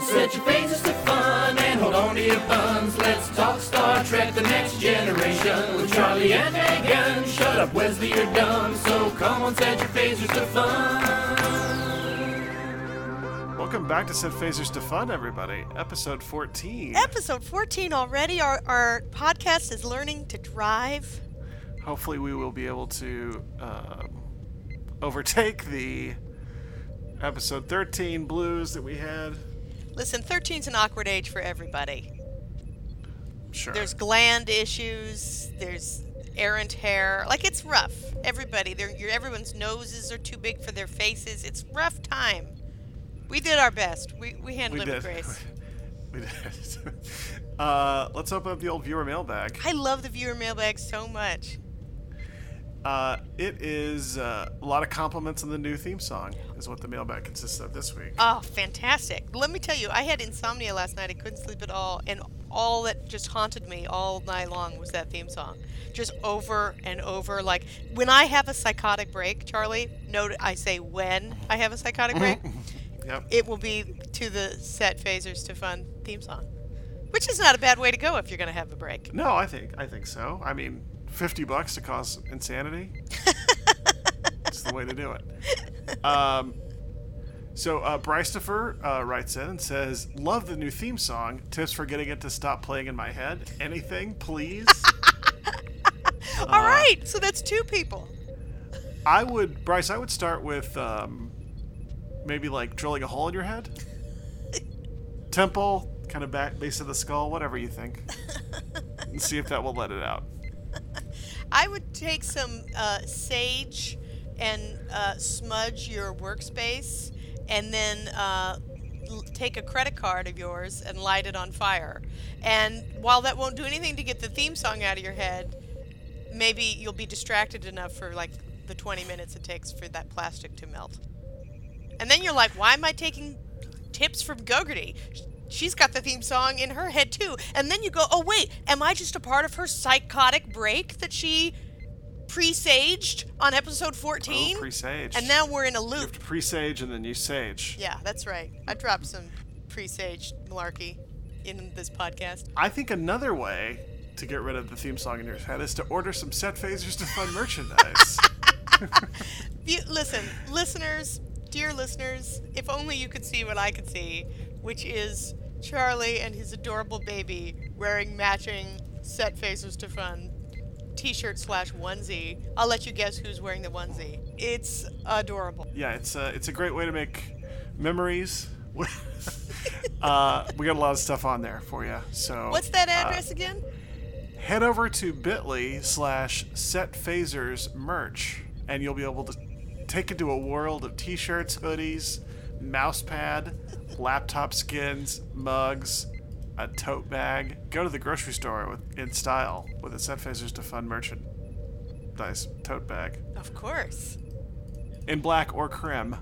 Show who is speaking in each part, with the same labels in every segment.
Speaker 1: Set your phasers to fun and hold on to your buns. Let's talk Star Trek The Next Generation with Charlie and Megan. Shut up, Wesley, you're dumb. So come on, set your phasers to fun.
Speaker 2: Welcome back to Set Phasers to Fun, everybody. Episode 14.
Speaker 3: Episode 14 already. Our, our podcast is learning to drive.
Speaker 2: Hopefully, we will be able to um, overtake the episode 13 blues that we had.
Speaker 3: Listen, 13 is an awkward age for everybody.
Speaker 2: Sure.
Speaker 3: There's gland issues, there's errant hair. Like, it's rough. Everybody, your, everyone's noses are too big for their faces. It's rough time. We did our best. We, we handled
Speaker 2: we
Speaker 3: it with grace.
Speaker 2: we did. uh, let's open up the old viewer mailbag.
Speaker 3: I love the viewer mailbag so much.
Speaker 2: Uh, it is uh, a lot of compliments on the new theme song, is what the mailbag consists of this week.
Speaker 3: Oh, fantastic. Let me tell you, I had insomnia last night. I couldn't sleep at all. And all that just haunted me all night long was that theme song. Just over and over. Like, when I have a psychotic break, Charlie, note I say when I have a psychotic break,
Speaker 2: Yep.
Speaker 3: it will be to the set phasers to fun theme song. Which is not a bad way to go if you're going to have a break.
Speaker 2: No, I think I think so. I mean, fifty bucks to cause insanity. It's the way to do it. Um, so uh, Brycefer uh, writes in and says, "Love the new theme song. Tips for getting it to stop playing in my head. Anything, please."
Speaker 3: all right, so that's two people.
Speaker 2: I would, Bryce. I would start with um, maybe like drilling a hole in your head, temple, kind of back base of the skull, whatever you think, and see if that will let it out.
Speaker 3: I would take some uh, sage and uh, smudge your workspace, and then uh, l- take a credit card of yours and light it on fire. And while that won't do anything to get the theme song out of your head, maybe you'll be distracted enough for like the 20 minutes it takes for that plastic to melt. And then you're like, why am I taking tips from Gogarty? She's got the theme song in her head too. And then you go, oh, wait, am I just a part of her psychotic break that she presaged on episode 14?
Speaker 2: Oh, presage.
Speaker 3: and now we're in a
Speaker 2: you have
Speaker 3: loop.
Speaker 2: to presage and then you sage.
Speaker 3: Yeah, that's right. I dropped some presaged malarkey in this podcast.
Speaker 2: I think another way to get rid of the theme song in your head is to order some set phasers to fun merchandise.
Speaker 3: Listen, listeners, dear listeners, if only you could see what I could see, which is Charlie and his adorable baby wearing matching set phasers to fun t-shirt slash onesie. I'll let you guess who's wearing the onesie. It's adorable.
Speaker 2: yeah, it's a it's a great way to make memories. uh, we got a lot of stuff on there for you. So
Speaker 3: What's that
Speaker 2: uh,
Speaker 3: address again?
Speaker 2: head over to bit.ly slash set phasers merch and you'll be able to take into a world of t-shirts hoodies mousepad laptop skins mugs a tote bag go to the grocery store with, in style with a set phasers to fun Nice tote bag
Speaker 3: Of course.
Speaker 2: in black or creme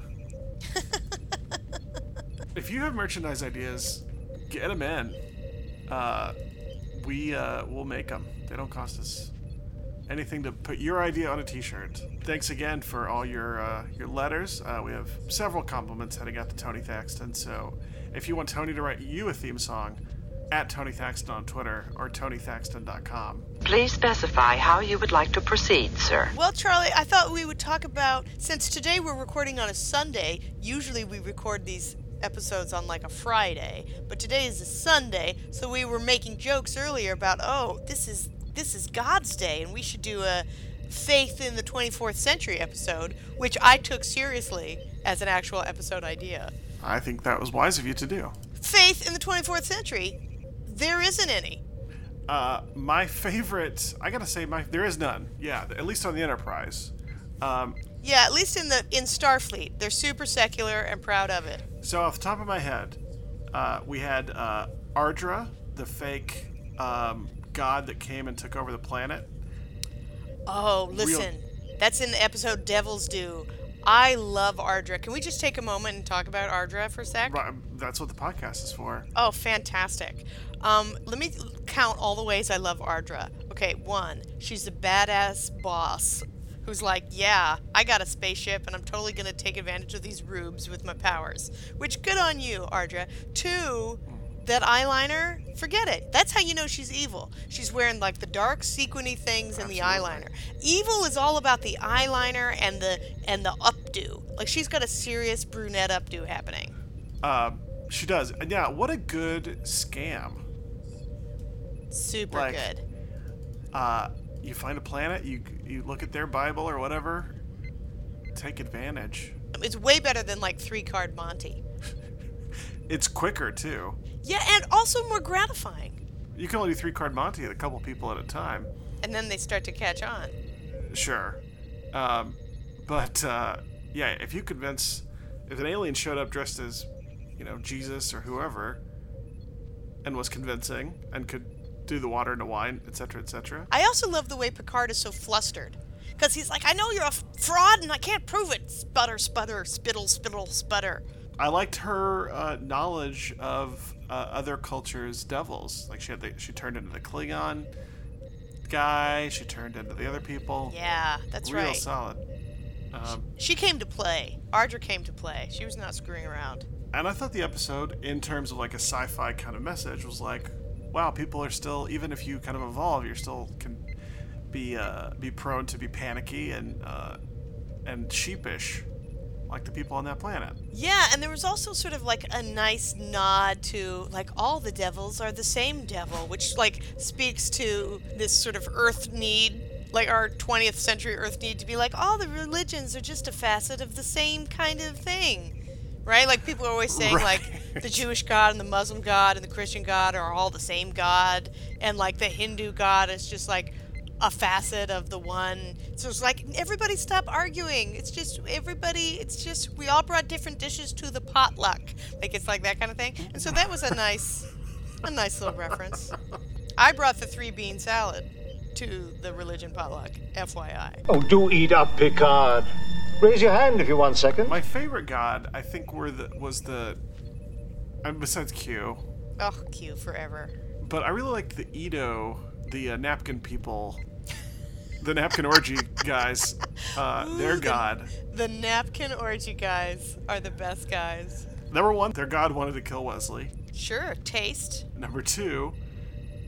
Speaker 2: if you have merchandise ideas get them in uh, we uh, will make them. They don't cost us anything to put your idea on a T-shirt. Thanks again for all your uh, your letters. Uh, we have several compliments heading out to Tony Thaxton. So if you want Tony to write you a theme song, at Tony Thaxton on Twitter or TonyThaxton.com.
Speaker 4: Please specify how you would like to proceed, sir.
Speaker 3: Well, Charlie, I thought we would talk about since today we're recording on a Sunday. Usually we record these episodes on like a Friday, but today is a Sunday, so we were making jokes earlier about, "Oh, this is this is God's day and we should do a faith in the 24th century episode," which I took seriously as an actual episode idea.
Speaker 2: I think that was wise of you to do.
Speaker 3: Faith in the 24th century, there isn't any.
Speaker 2: Uh, my favorite, I gotta say, my there is none. Yeah, at least on the Enterprise. Um,
Speaker 3: Yeah, at least in the in Starfleet, they're super secular and proud of it.
Speaker 2: So off the top of my head, uh, we had uh, Ardra, the fake um, god that came and took over the planet.
Speaker 3: Oh, listen. That's in the episode Devil's Due. I love Ardra. Can we just take a moment and talk about Ardra for a sec?
Speaker 2: Right, that's what the podcast is for.
Speaker 3: Oh, fantastic. Um, let me count all the ways I love Ardra. Okay, one, she's a badass boss who's like, yeah, I got a spaceship and I'm totally gonna take advantage of these rubes with my powers. Which good on you, Ardra. Two, that eyeliner, forget it. That's how you know she's evil. She's wearing like the dark sequiny things and the eyeliner. Evil is all about the eyeliner and the and the updo. Like she's got a serious brunette updo happening.
Speaker 2: Uh, she does. Yeah, what a good scam.
Speaker 3: Super
Speaker 2: Like-
Speaker 3: good.
Speaker 2: Uh, you find a planet, you you look at their Bible or whatever, take advantage.
Speaker 3: It's way better than like three card Monty.
Speaker 2: It's quicker too.
Speaker 3: Yeah, and also more gratifying.
Speaker 2: You can only do three card Monty at a couple people at a time.
Speaker 3: And then they start to catch on.
Speaker 2: Sure. Um, but uh, yeah, if you convince, if an alien showed up dressed as, you know, Jesus or whoever, and was convincing and could do the water into wine, etc., etc.
Speaker 3: I also love the way Picard is so flustered. Because he's like, I know you're a f- fraud and I can't prove it. Sputter, sputter, spittle, spittle, sputter.
Speaker 2: I liked her uh, knowledge of uh, other cultures' devils. Like she had, the, she turned into the Klingon guy. She turned into the other people.
Speaker 3: Yeah, that's
Speaker 2: Real
Speaker 3: right.
Speaker 2: solid. Um,
Speaker 3: She came to play. Ardra came to play. She was not screwing around.
Speaker 2: And I thought the episode, in terms of like a sci-fi kind of message, was like, wow, people are still, even if you kind of evolve, you're still can be uh, be prone to be panicky and uh, and sheepish, like the people on that planet.
Speaker 3: Yeah, and there was also sort of like a nice nod to like all the devils are the same devil, which like speaks to this sort of earth need, like our 20th century earth need to be like all the religions are just a facet of the same kind of thing. Right? Like people are always saying like the Jewish God and the Muslim God and the Christian God are all the same God and like the Hindu God is just like a facet of the one. So it's like everybody stop arguing. It's just everybody. It's just we all brought different dishes to the potluck. Like it's like that kind of thing. And so that was a nice, a nice little reference. I brought the three bean salad to the religion potluck. FYI.
Speaker 5: Oh, do eat up, Picard. Raise your hand if you want second.
Speaker 2: My favorite god, I think, were the was the, and besides Q,
Speaker 3: Oh, Q forever.
Speaker 2: but I really liked the Edo, the uh, napkin people, the napkin orgy guys. Uh, their
Speaker 3: Ooh, the-
Speaker 2: god.
Speaker 3: The napkin orgy guys are the best guys.
Speaker 2: Number one, their god wanted to kill Wesley.
Speaker 3: Sure, taste.
Speaker 2: Number two,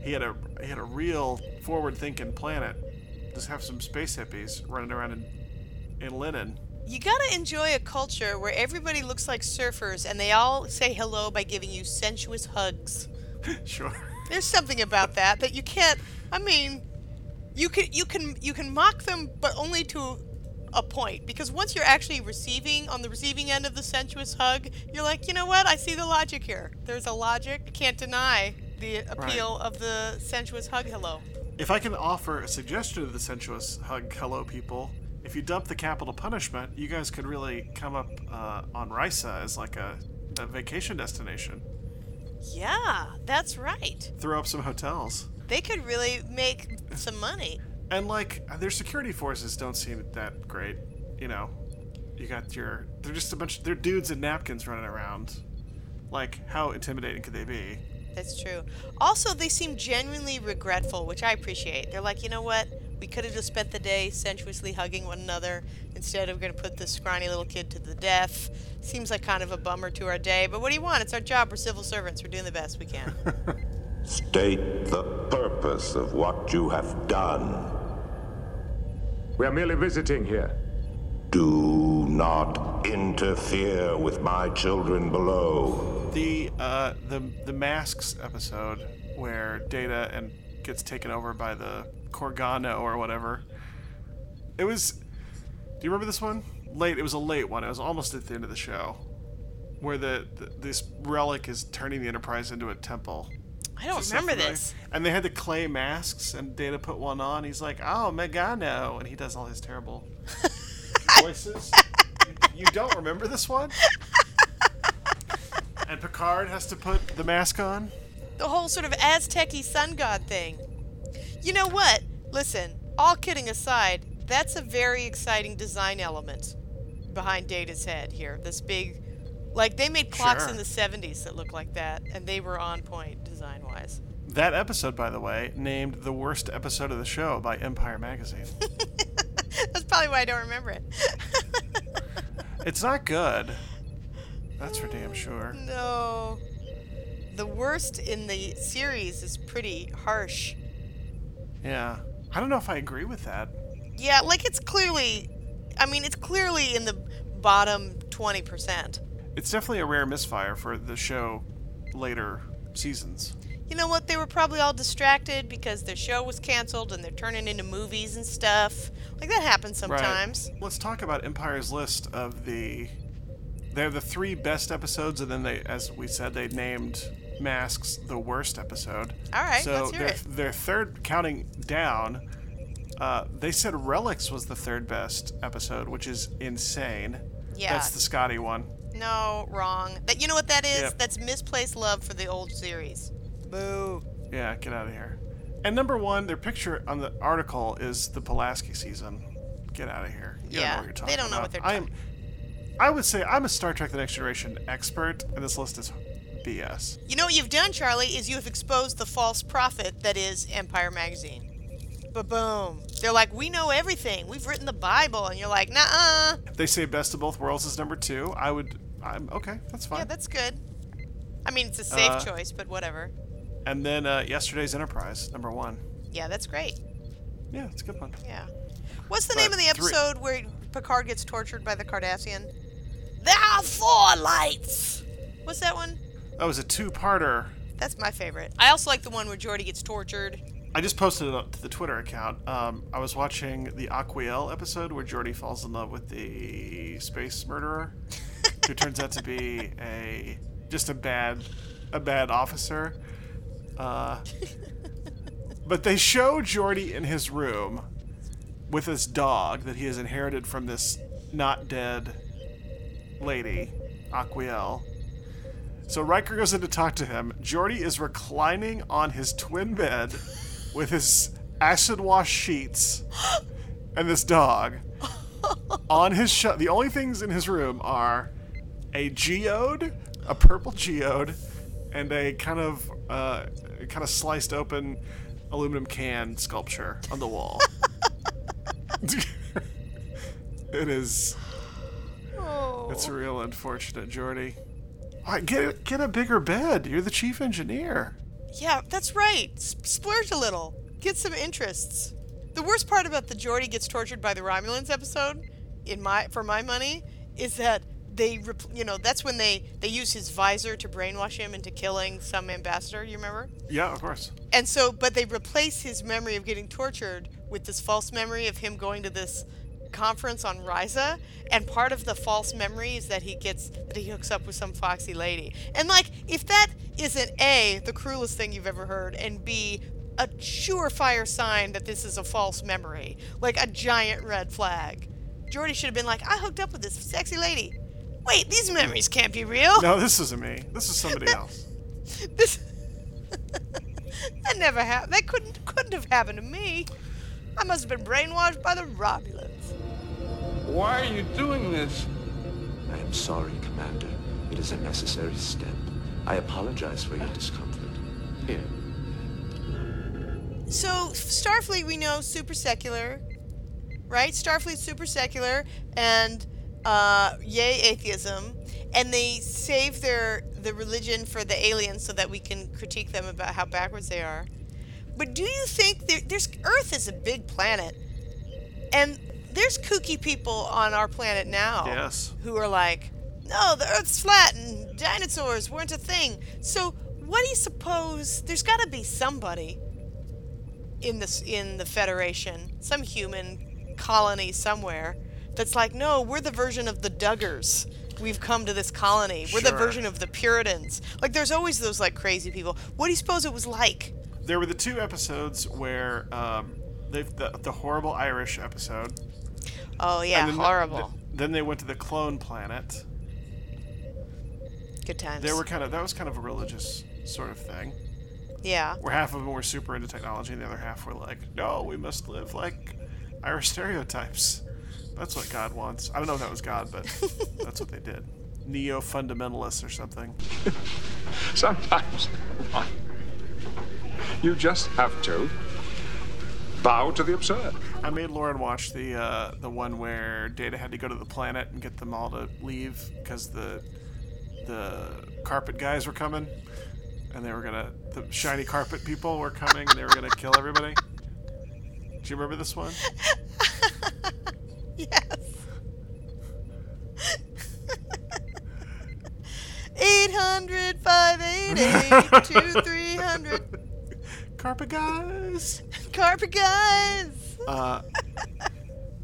Speaker 2: he had a he had a real forward-thinking planet. Just have some space hippies running around in in linen.
Speaker 3: You gotta enjoy a culture where everybody looks like surfers and they all say hello by giving you sensuous hugs.
Speaker 2: Sure.
Speaker 3: There's something about that that you can't. I mean, you can you can you can mock them, but only to a point. Because once you're actually receiving on the receiving end of the sensuous hug, you're like, you know what? I see the logic here. There's a logic. Can't deny the appeal of the sensuous hug. Hello.
Speaker 2: If I can offer a suggestion to the sensuous hug hello people, if you dump the capital punishment, you guys could really come up uh, on Risa as like a, a vacation destination.
Speaker 3: Yeah, that's right.
Speaker 2: Throw up some hotels.
Speaker 3: They could really make some money.
Speaker 2: And like their security forces don't seem that great, you know. You got your they're just a bunch they're dudes in napkins running around. Like how intimidating could they be?
Speaker 3: That's true. Also, they seem genuinely regretful, which I appreciate. They're like, you know what? We could have just spent the day sensuously hugging one another. Instead, we're going to put this scrawny little kid to the death. Seems like kind of a bummer to our day, but what do you want? It's our job. We're civil servants. We're doing the best we can.
Speaker 6: State the purpose of what you have done.
Speaker 5: We are merely visiting here.
Speaker 6: Do not interfere with my children below.
Speaker 2: The uh the the masks episode where Data and gets taken over by the Korgano or whatever. It was Do you remember this one? Late. It was a late one. It was almost at the end of the show. Where the, the this relic is turning the Enterprise into a temple.
Speaker 3: I don't
Speaker 2: Does that sound
Speaker 3: remember this.
Speaker 2: And they had the clay masks, and Data put one on. He's like, "Oh, Megano," and he does all his terrible voices. you, you don't remember this one? And Picard has to put the mask on.
Speaker 3: The whole sort of Aztec-y sun god thing. You know what? Listen, all kidding aside, that's a very exciting design element behind Data's head here. This big, like they made clocks
Speaker 2: Sure.
Speaker 3: in the 70s that look like that, and they were on point design-wise.
Speaker 2: That episode, by the way, named the worst episode of the show by Empire Magazine.
Speaker 3: That's probably why I don't remember it.
Speaker 2: It's not good. That's for damn sure.
Speaker 3: no. The worst in the series is pretty harsh.
Speaker 2: Yeah. I don't know if I agree with that.
Speaker 3: Yeah, like it's clearly, I mean, it's clearly in the bottom 20%.
Speaker 2: It's definitely a rare misfire for the show later seasons.
Speaker 3: You know what? They were probably all distracted because their show was canceled and they're turning into movies and stuff. Like that happens sometimes.
Speaker 2: Right. Let's talk about Empire's list of the. They're the three best episodes, and then they, as we said, they named Masks the worst episode.
Speaker 3: All right,
Speaker 2: so their, their third, counting down, uh, they said Relics was the third best episode, which is insane.
Speaker 3: Yeah.
Speaker 2: That's the Scotty one.
Speaker 3: No, wrong. That you know what that is?
Speaker 2: Yep.
Speaker 3: That's misplaced love for the old series. Boo.
Speaker 2: Yeah, get out of here. And number one, their picture on the article is the Pulaski season. Get out of here. You don't
Speaker 3: Yeah,
Speaker 2: know what you're
Speaker 3: they don't know what they're
Speaker 2: I'm, I would say I'm a Star Trek: The Next Generation expert, and this list is BS.
Speaker 3: You know what you've done, Charlie, is you have exposed the false prophet that is Empire Magazine. But boom. They're like, we know everything. We've written the Bible. And you're like, nah.
Speaker 2: They say Best of Both Worlds is number two. I would. I'm okay. That's fine.
Speaker 3: Yeah, that's good. I mean, it's a safe
Speaker 2: Uh,
Speaker 3: choice, but whatever.
Speaker 2: and then uh, yesterday's Enterprise, number one.
Speaker 3: Yeah, that's great.
Speaker 2: Yeah, it's a good one.
Speaker 3: Yeah. What's the
Speaker 2: But
Speaker 3: name of the
Speaker 2: three-
Speaker 3: episode where Picard gets tortured by the Cardassian? There are four lights. What's that one?
Speaker 2: That was a two-parter.
Speaker 3: That's my favorite. I also like the one where Geordi gets tortured.
Speaker 2: I just posted it up to the Twitter account. Um, I was watching the Aquiel episode where Geordi falls in love with the space murderer, who turns out to be a just a bad a bad officer. Uh, but they show Geordi in his room with this dog that he has inherited from this not dead lady, Aquiel. So Riker goes in to talk to him. Geordi is reclining on his twin bed with his acid wash sheets and this dog. On his sh- the only things in his room are a geode, a purple geode, and a kind of uh, kind of sliced open aluminum can sculpture on the wall. it is.
Speaker 3: Oh.
Speaker 2: It's real unfortunate, Geordi. Right, get get a bigger bed. You're the chief engineer.
Speaker 3: Yeah, that's right. S- splurge a little. Get some interests. The worst part about the Geordi gets tortured by the Romulans episode, in my for my money, is that they, you know, that's when they they use his visor to brainwash him into killing some ambassador. You remember?
Speaker 2: Yeah, of course.
Speaker 3: And so, but they replace his memory of getting tortured with this false memory of him going to this conference on Risa And part of the false memory is that he gets that he hooks up with some foxy lady. And like, if that isn't a the cruelest thing you've ever heard, and b a surefire sign that this is a false memory, like a giant red flag. Geordi should have been like, I hooked up with this sexy lady. Wait, these memories can't be real.
Speaker 2: No, this isn't me. This is somebody else.
Speaker 3: This that never happened. That couldn't couldn't have happened to me. I must have been brainwashed by the Romulans.
Speaker 7: Why are you doing this?
Speaker 8: I am sorry, Commander. It is a necessary step. I apologize for your discomfort. Here.
Speaker 3: So Starfleet, we know, super secular, right? Starfleet super secular, and uh, yay atheism, and they save their the religion for the aliens so that we can critique them about how backwards they are. But do you think there, there's Earth is a big planet, and there's kooky people on our planet now
Speaker 2: Yes.
Speaker 3: who are like, no, the Earth's flat and dinosaurs weren't a thing. So what do you suppose? There's got to be somebody in this in the Federation, some human colony somewhere that's like, no, we're the version of the Duggars. We've come to this colony. We're the version of the Puritans. Like, there's always those like crazy people. What do you suppose it was like?
Speaker 2: There were the two episodes where um, they've the, the horrible Irish episode.
Speaker 3: Oh yeah,
Speaker 2: then
Speaker 3: horrible.
Speaker 2: the- then they went to the clone planet.
Speaker 3: Good times.
Speaker 2: They were kind of that was kind of a religious sort of thing,
Speaker 3: yeah.
Speaker 2: where half of them were super into technology and the other half were like, no, we must live like Irish stereotypes. That's what God wants. I don't know if that was God, but that's what they did. Neo fundamentalists or something.
Speaker 7: Sometimes you just have to
Speaker 9: bow to the absurd.
Speaker 2: I made Lauren watch the uh, the one where Data had to go to the planet and get them all to leave because the the carpet guys were coming, and they were gonna the shiny carpet people were coming and they were gonna kill everybody. Do you remember this one?
Speaker 3: yes. 800 588 2300
Speaker 2: Carpet guys.
Speaker 3: Carpet guys.
Speaker 2: Uh,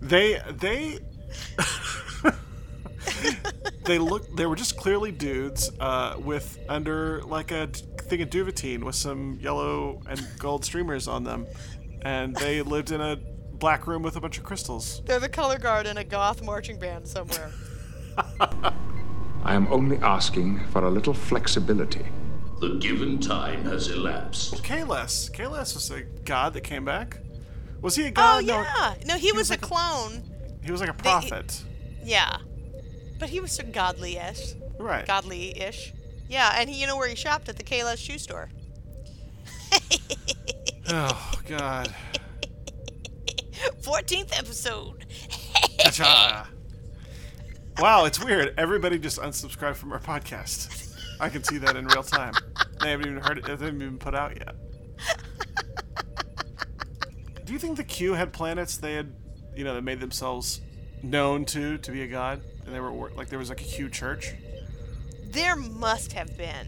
Speaker 2: they they they look they were just clearly dudes uh, with under like a thing of Duvetyne with some yellow and gold streamers on them, and they lived in a black room with a bunch of crystals.
Speaker 3: They're the color guard in a goth marching band somewhere.
Speaker 9: I am only asking for a little flexibility.
Speaker 1: The given time has elapsed.
Speaker 2: Kahless. Kahless was a god that came back. Was he a
Speaker 3: oh
Speaker 2: god? No,
Speaker 3: yeah. No, he, was,
Speaker 2: was like
Speaker 3: a
Speaker 2: a-
Speaker 3: clone.
Speaker 2: he was like a
Speaker 3: They-
Speaker 2: prophet.
Speaker 3: Yeah. But he was so godly-ish.
Speaker 2: Right.
Speaker 3: Godly-ish. Yeah, and he, you know where he shopped at the Kahless shoe store.
Speaker 2: Oh God.
Speaker 3: 14th episode.
Speaker 2: Wow, it's weird. Everybody just unsubscribed from our podcast. I can see that in real time. They haven't even heard it. It hasn't even put out yet. Do you think the Q had planets they had, you know, that made themselves known to to be a god, and they were like there was like a Q church,
Speaker 3: There must have been.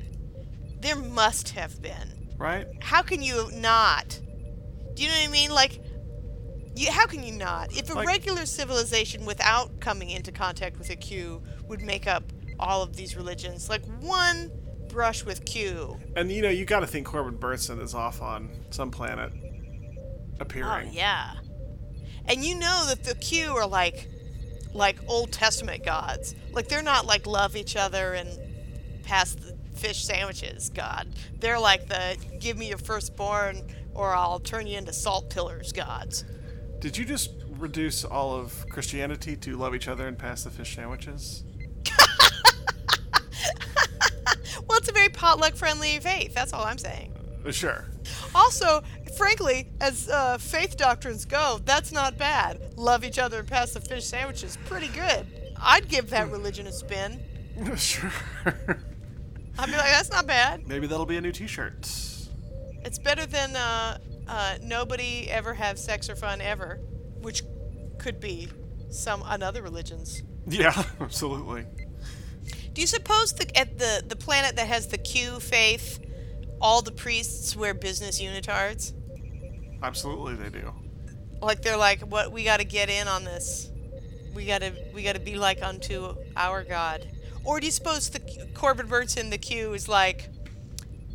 Speaker 3: There must have been.
Speaker 2: right?
Speaker 3: How can you not? Do you know what I mean? Like, you, how can you not? If a
Speaker 2: Like-
Speaker 3: regular civilization without coming into contact with a Q would make up all of these religions, like one brush with Q.
Speaker 2: And you know, you got to think Corbin Bernsen is off on some planet appearing.
Speaker 3: Oh
Speaker 2: appearing.
Speaker 3: yeah. And you know that the Q are like like Old Testament gods. Like they're not like love each other and pass the fish sandwiches god. They're like the give me your firstborn or I'll turn you into salt pillars gods.
Speaker 2: Did you just reduce all of Christianity to love each other and pass the fish sandwiches?
Speaker 3: Well, it's a very potluck friendly faith. That's all I'm saying.
Speaker 2: Uh, Sure.
Speaker 3: Also, frankly, as uh, faith doctrines go, that's not bad. Love each other and pass the fish sandwiches. Pretty good. I'd give that religion a spin.
Speaker 2: sure.
Speaker 3: I'd be like, that's not bad.
Speaker 2: Maybe that'll be a new T-shirt.
Speaker 3: It's better than uh, uh, nobody ever have sex or fun ever, which could be some another religion's.
Speaker 2: Yeah, absolutely.
Speaker 3: Do you suppose the, at the the planet that has the Q faith, all the priests wear business unitards?
Speaker 2: Absolutely, they do.
Speaker 3: Like they're like, what we got to get in on this. We got to we got to be like unto our God. Or do you suppose the Corbin Bernsen the Q is like,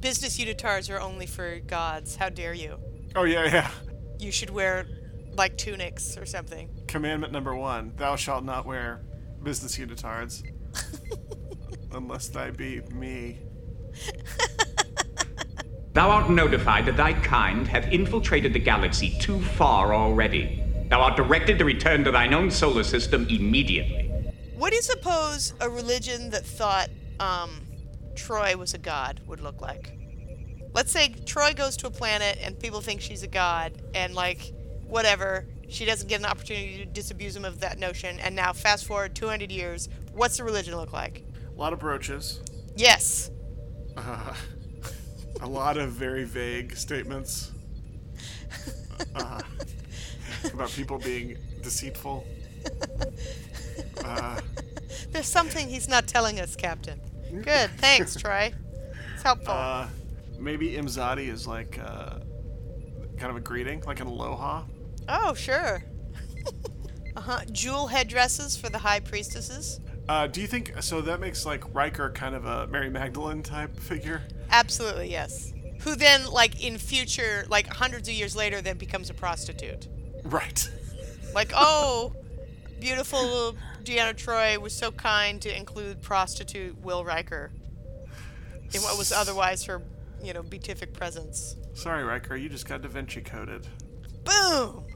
Speaker 3: business unitards are only for gods? How dare you?
Speaker 2: Oh yeah, yeah.
Speaker 3: You should wear like tunics or something.
Speaker 2: Commandment number one: Thou shalt not wear business unitards, unless thy be me.
Speaker 10: Thou art notified that thy kind have infiltrated the galaxy too far already. Thou art directed to return to thine own solar system immediately.
Speaker 3: What do you suppose a religion that thought um, Troi was a god would look like? Let's say Troi goes to a planet and people think she's a god, and like, whatever, she doesn't get an opportunity to disabuse them of that notion, and now fast forward 200 years, what's the religion look like?
Speaker 2: A lot of brooches.
Speaker 3: Yes.
Speaker 2: Uh, a lot of very vague statements uh, about people being deceitful. Uh,
Speaker 3: There's something he's not telling us, Captain. Good. Thanks, Troi. It's helpful.
Speaker 2: uh, maybe Imzadi is like uh, kind of a greeting, like an aloha.
Speaker 3: oh, sure. uh huh. Jewel headdresses for the high priestesses.
Speaker 2: Uh, do you think so? That makes like Riker kind of a Mary Magdalene type figure.
Speaker 3: Absolutely, yes. Who then, like in future, like hundreds of years later, then becomes a prostitute.
Speaker 2: Right.
Speaker 3: Like, oh, beautiful Deanna Troi was so kind to include prostitute Will Riker in what was otherwise her, you know, beatific presence.
Speaker 2: Sorry, Riker, you just got Da Vinci coded.
Speaker 3: Boom!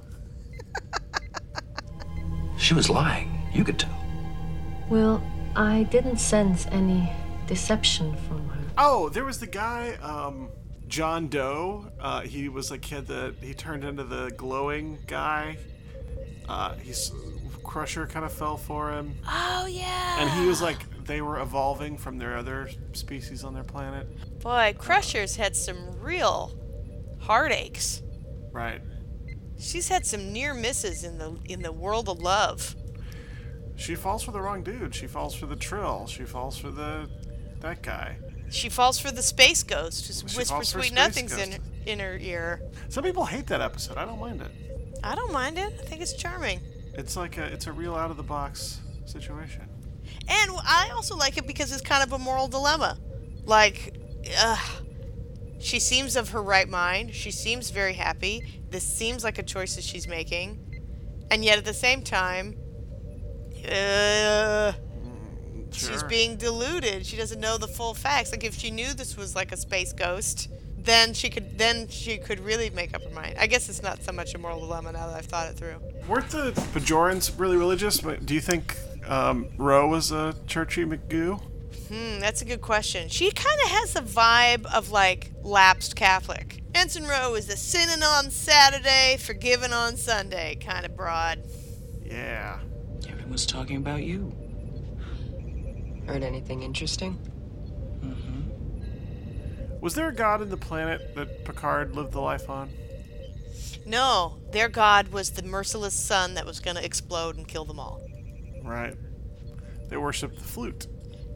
Speaker 11: She was lying. You could tell.
Speaker 12: Well, I didn't sense any deception from her.
Speaker 2: Oh, there was the guy, um, John Doe. Uh, he was like he had the he turned into the glowing guy. Uh, he's Crusher kind of fell for him,
Speaker 3: Oh yeah.
Speaker 2: and he was like they were evolving from their other species on their planet.
Speaker 3: Boy, Crusher's had some real heartaches.
Speaker 2: Right.
Speaker 3: She's had some near misses in the in the world of love.
Speaker 2: She falls for the wrong dude. She falls for the Trill. She falls for the that guy.
Speaker 3: She falls for the space ghost who
Speaker 2: She
Speaker 3: whispers sweet nothings in,
Speaker 2: Ghost.
Speaker 3: in her ear.
Speaker 2: Some people hate that episode. I don't mind it.
Speaker 3: I don't mind it. I think it's charming.
Speaker 2: It's like a it's a real out of the box situation.
Speaker 3: And I also like it because it's kind of a moral dilemma. Like, uh, she seems of her right mind. She seems very happy. This seems like a choice that she's making. And yet at the same time, uh, she's being deluded. She doesn't know the full facts. Like if she knew this was like a space ghost, then she could then she could really make up her mind. I guess it's not so much a moral dilemma now that I've thought it through.
Speaker 2: Weren't the Bajorans really religious? But do you think um, Ro was a churchy McGoo?
Speaker 3: Hmm, that's a good question. She kind of has the vibe of like lapsed Catholic. Ensign Ro is the sinning on Saturday, forgiven on Sunday kind of broad.
Speaker 2: Yeah.
Speaker 11: Everyone's talking about you.
Speaker 12: Heard anything interesting?
Speaker 2: Was there a god in the planet that Picard lived the life on?
Speaker 3: No, their god was the merciless sun that was going to explode and kill them all.
Speaker 2: Right. They worshipped the flute.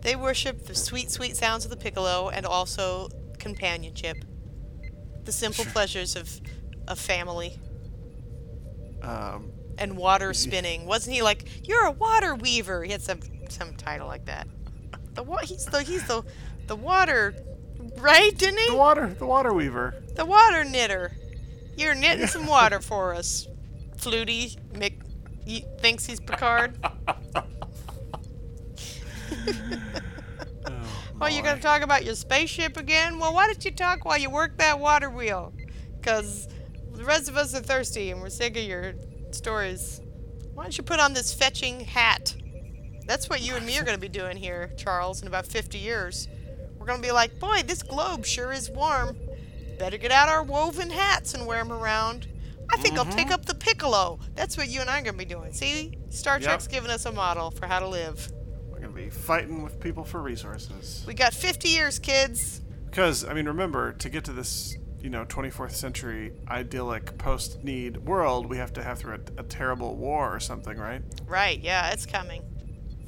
Speaker 3: They worship the sweet, sweet sounds of the piccolo and also companionship, the simple pleasures of, of family
Speaker 2: Um,
Speaker 3: and water spinning. Wasn't he like, "You're a water weaver"? He had some some title like that. The what? He's the he's the the water, right? Didn't he?
Speaker 2: the water, the water weaver.
Speaker 3: The water knitter. You're knitting some water for us, Flutie. Mick he thinks he's Picard. oh, you're gonna talk about your spaceship again? Well, why don't you talk while you work that water wheel? Cause the rest of us are thirsty and we're sick of your stories. Why don't you put on this fetching hat? That's what you and me are gonna be doing here, Charles, in about 50 years. We're gonna be like, boy, this globe sure is warm. Better get out our woven hats and wear them around. I think I'll take mm-hmm. up the piccolo. That's what you and I are gonna be doing. See, Star
Speaker 2: Yep.
Speaker 3: Trek's giving us a model for how to live.
Speaker 2: Be fighting with people for resources.
Speaker 3: We got 50 years, kids.
Speaker 2: Because I mean, remember to get to this, you know, 24th century idyllic post-need world, we have to have through a, a terrible war or something, right?
Speaker 3: Right, yeah, it's coming.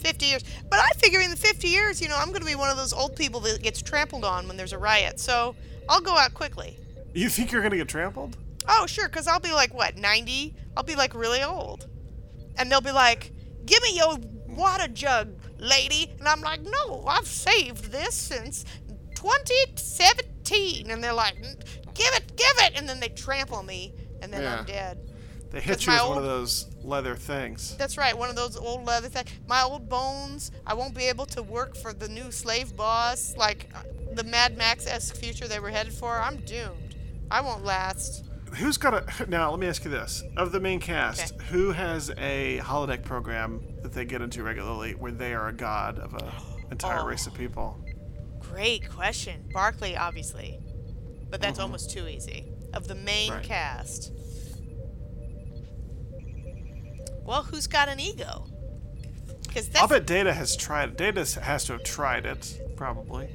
Speaker 3: 50 years. But I figure in the 50 years, you know, I'm going to be one of those old people that gets trampled on when there's a riot. So I'll go out quickly.
Speaker 2: You think you're gonna get trampled?
Speaker 3: Oh, sure, because I'll be like, what, 90? I'll be like really old. And they'll be like, give me your water jug, lady. And I'm like, no, I've saved this since 2017. And they're like, give it, give it. And then they trample me, and then
Speaker 2: Yeah.
Speaker 3: I'm dead.
Speaker 2: They hit you with one of those leather things.
Speaker 3: That's right, one of those old leather things. My old bones. I won't be able to work for the new slave boss, like uh, the Mad Max-esque future they were headed for. I'm doomed. I won't last.
Speaker 2: Who's got a now? Let me ask you this: of the main cast,
Speaker 3: Okay.
Speaker 2: who has a holodeck program that they get into regularly, where they are a god of an entire
Speaker 3: Oh.
Speaker 2: race of people?
Speaker 3: Great question. barclay obviously, but that's mm-hmm. almost too easy. Of the main
Speaker 2: Right.
Speaker 3: cast. Well, who's got an ego? Because
Speaker 2: I'll bet Data has tried. Data has to have tried it, probably.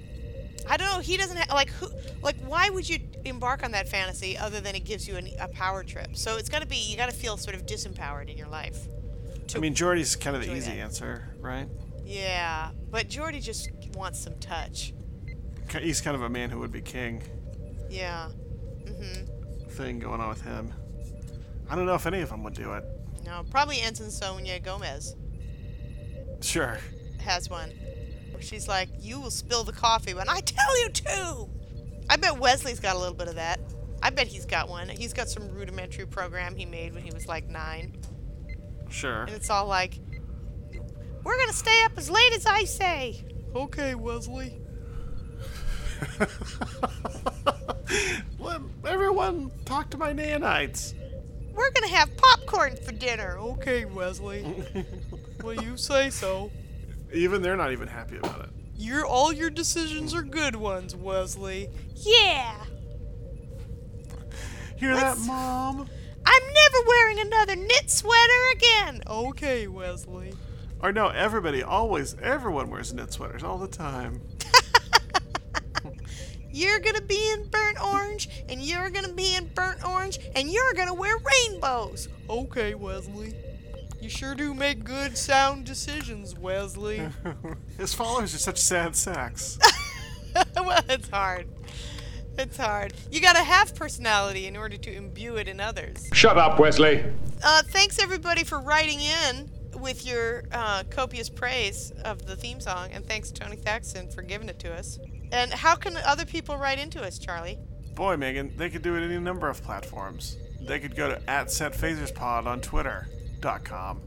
Speaker 3: I don't know. He doesn't have like who like why would you embark on that fantasy other than it gives you an, a power trip? So it's got to be you got to feel sort of disempowered in your life.
Speaker 2: I mean, Geordi's kind of the easy
Speaker 3: that.
Speaker 2: answer, right?
Speaker 3: Yeah, but Geordi just wants some touch.
Speaker 2: He's kind of a man who would be king
Speaker 3: Yeah. Mm-hmm.
Speaker 2: thing going on with him. I don't know if any of them would do it.
Speaker 3: No, probably Ensign Sonia Gomez
Speaker 2: Sure.
Speaker 3: has one. She's like, "You will spill the coffee when I tell you to." I bet Wesley's got a little bit of that. I bet he's got one. He's got some rudimentary program he made when he was like nine.
Speaker 2: Sure.
Speaker 3: And it's all like, we're going to stay up as late as I say. Okay, Wesley.
Speaker 2: Let everyone talk to my nanites.
Speaker 3: We're going to have popcorn for dinner. Okay, Wesley. well, you say so.
Speaker 2: Even they're not even happy about it.
Speaker 3: Your all your decisions are good ones, Wesley. Yeah.
Speaker 2: Hear that,
Speaker 3: Let's-
Speaker 2: Mom?
Speaker 3: I'm never wearing another knit sweater again. Okay, Wesley.
Speaker 2: Or no, everybody, always, everyone wears knit sweaters all the time.
Speaker 3: You're gonna be in burnt orange, and you're gonna be in burnt orange, and you're gonna wear rainbows. Okay, Wesley. You sure do make good, sound decisions, Wesley.
Speaker 2: His followers are such sad sacks.
Speaker 3: well, it's hard. It's hard. You gotta have personality in order to imbue it in others.
Speaker 9: Shut up, Wesley.
Speaker 3: Uh, thanks everybody for writing in with your uh, copious praise of the theme song, and thanks Tony Thaxton for giving it to us. And how can other people write into us, Charlie?
Speaker 2: Boy, Megan, they could do it any number of platforms. They could go to at setphaserspod on twitter.com.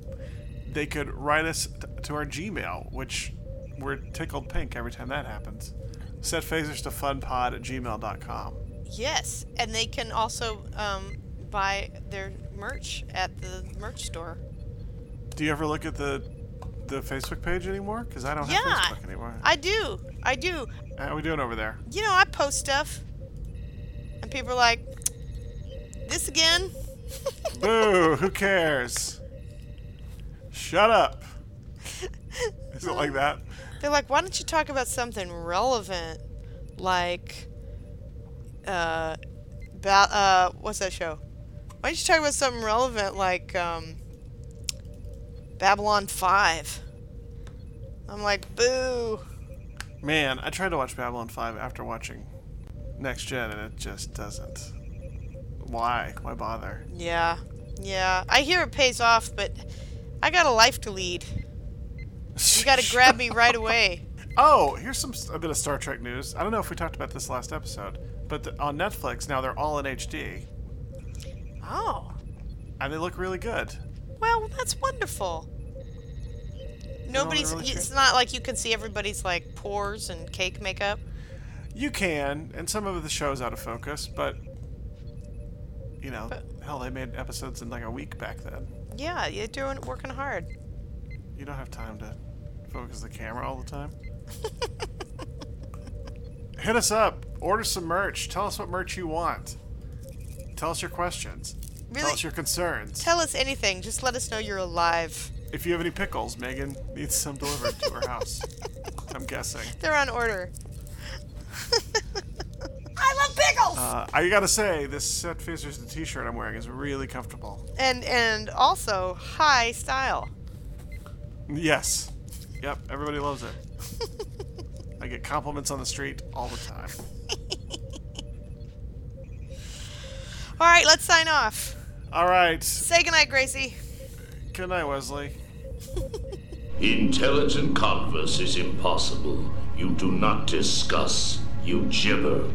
Speaker 2: They could write us t- to our Gmail, which we're tickled pink every time that happens. Set phasers to funpod at gmail.com.
Speaker 3: Yes, and they can also um, buy their merch at the merch store.
Speaker 2: Do you ever look at the the Facebook page anymore? Because I don't
Speaker 3: yeah,
Speaker 2: have Facebook anymore.
Speaker 3: I do. I do.
Speaker 2: How are we doing over there?
Speaker 3: You know, I post stuff, and people are like, "This again?"
Speaker 2: Boo! Who cares? Shut up. Is it like that?
Speaker 3: They're like, "Why don't you talk about something relevant, like, uh, ba- uh, what's that show? Why don't you talk about something relevant like, um, Babylon Five? I'm like, boo.
Speaker 2: Man, I tried to watch Babylon 5 after watching Next Gen, and it just doesn't. Why? Why bother?
Speaker 3: Yeah, yeah. I hear it pays off, but I got a life to lead. You got to grab me right away.
Speaker 2: Oh, here's some a bit of Star Trek news. I don't know if we talked about this last episode, but the, on Netflix now they're all in HD,
Speaker 3: Oh,
Speaker 2: and they look really good.
Speaker 3: well, that's wonderful. Nobody's.
Speaker 2: really
Speaker 3: it's not like you can see everybody's like pores and cake makeup.
Speaker 2: You can, and some of the show's out of focus, but you know, hell, they made episodes in like a week back then.
Speaker 3: Yeah, you're doing working hard.
Speaker 2: You don't have time to focus the camera all the time. Hit us up. Order some merch. Tell us what merch you want. Tell us your questions. Tell us your concerns.
Speaker 3: Tell us anything. Just let us know you're alive.
Speaker 2: If you have any pickles, Megan needs some delivered to her house. I'm guessing.
Speaker 3: They're on order. Love pickles.
Speaker 2: Uh, I gotta say, this Set Phasers the t-shirt I'm wearing is really comfortable.
Speaker 3: and and also high style.
Speaker 2: Yes. Yep, everybody loves it. I get compliments on the street all the time.
Speaker 3: All right, let's sign off.
Speaker 2: All right.
Speaker 3: Say goodnight, Gracie.
Speaker 2: Good night, Wesley.
Speaker 13: Intelligent converse is impossible. You do not discuss, you gibber.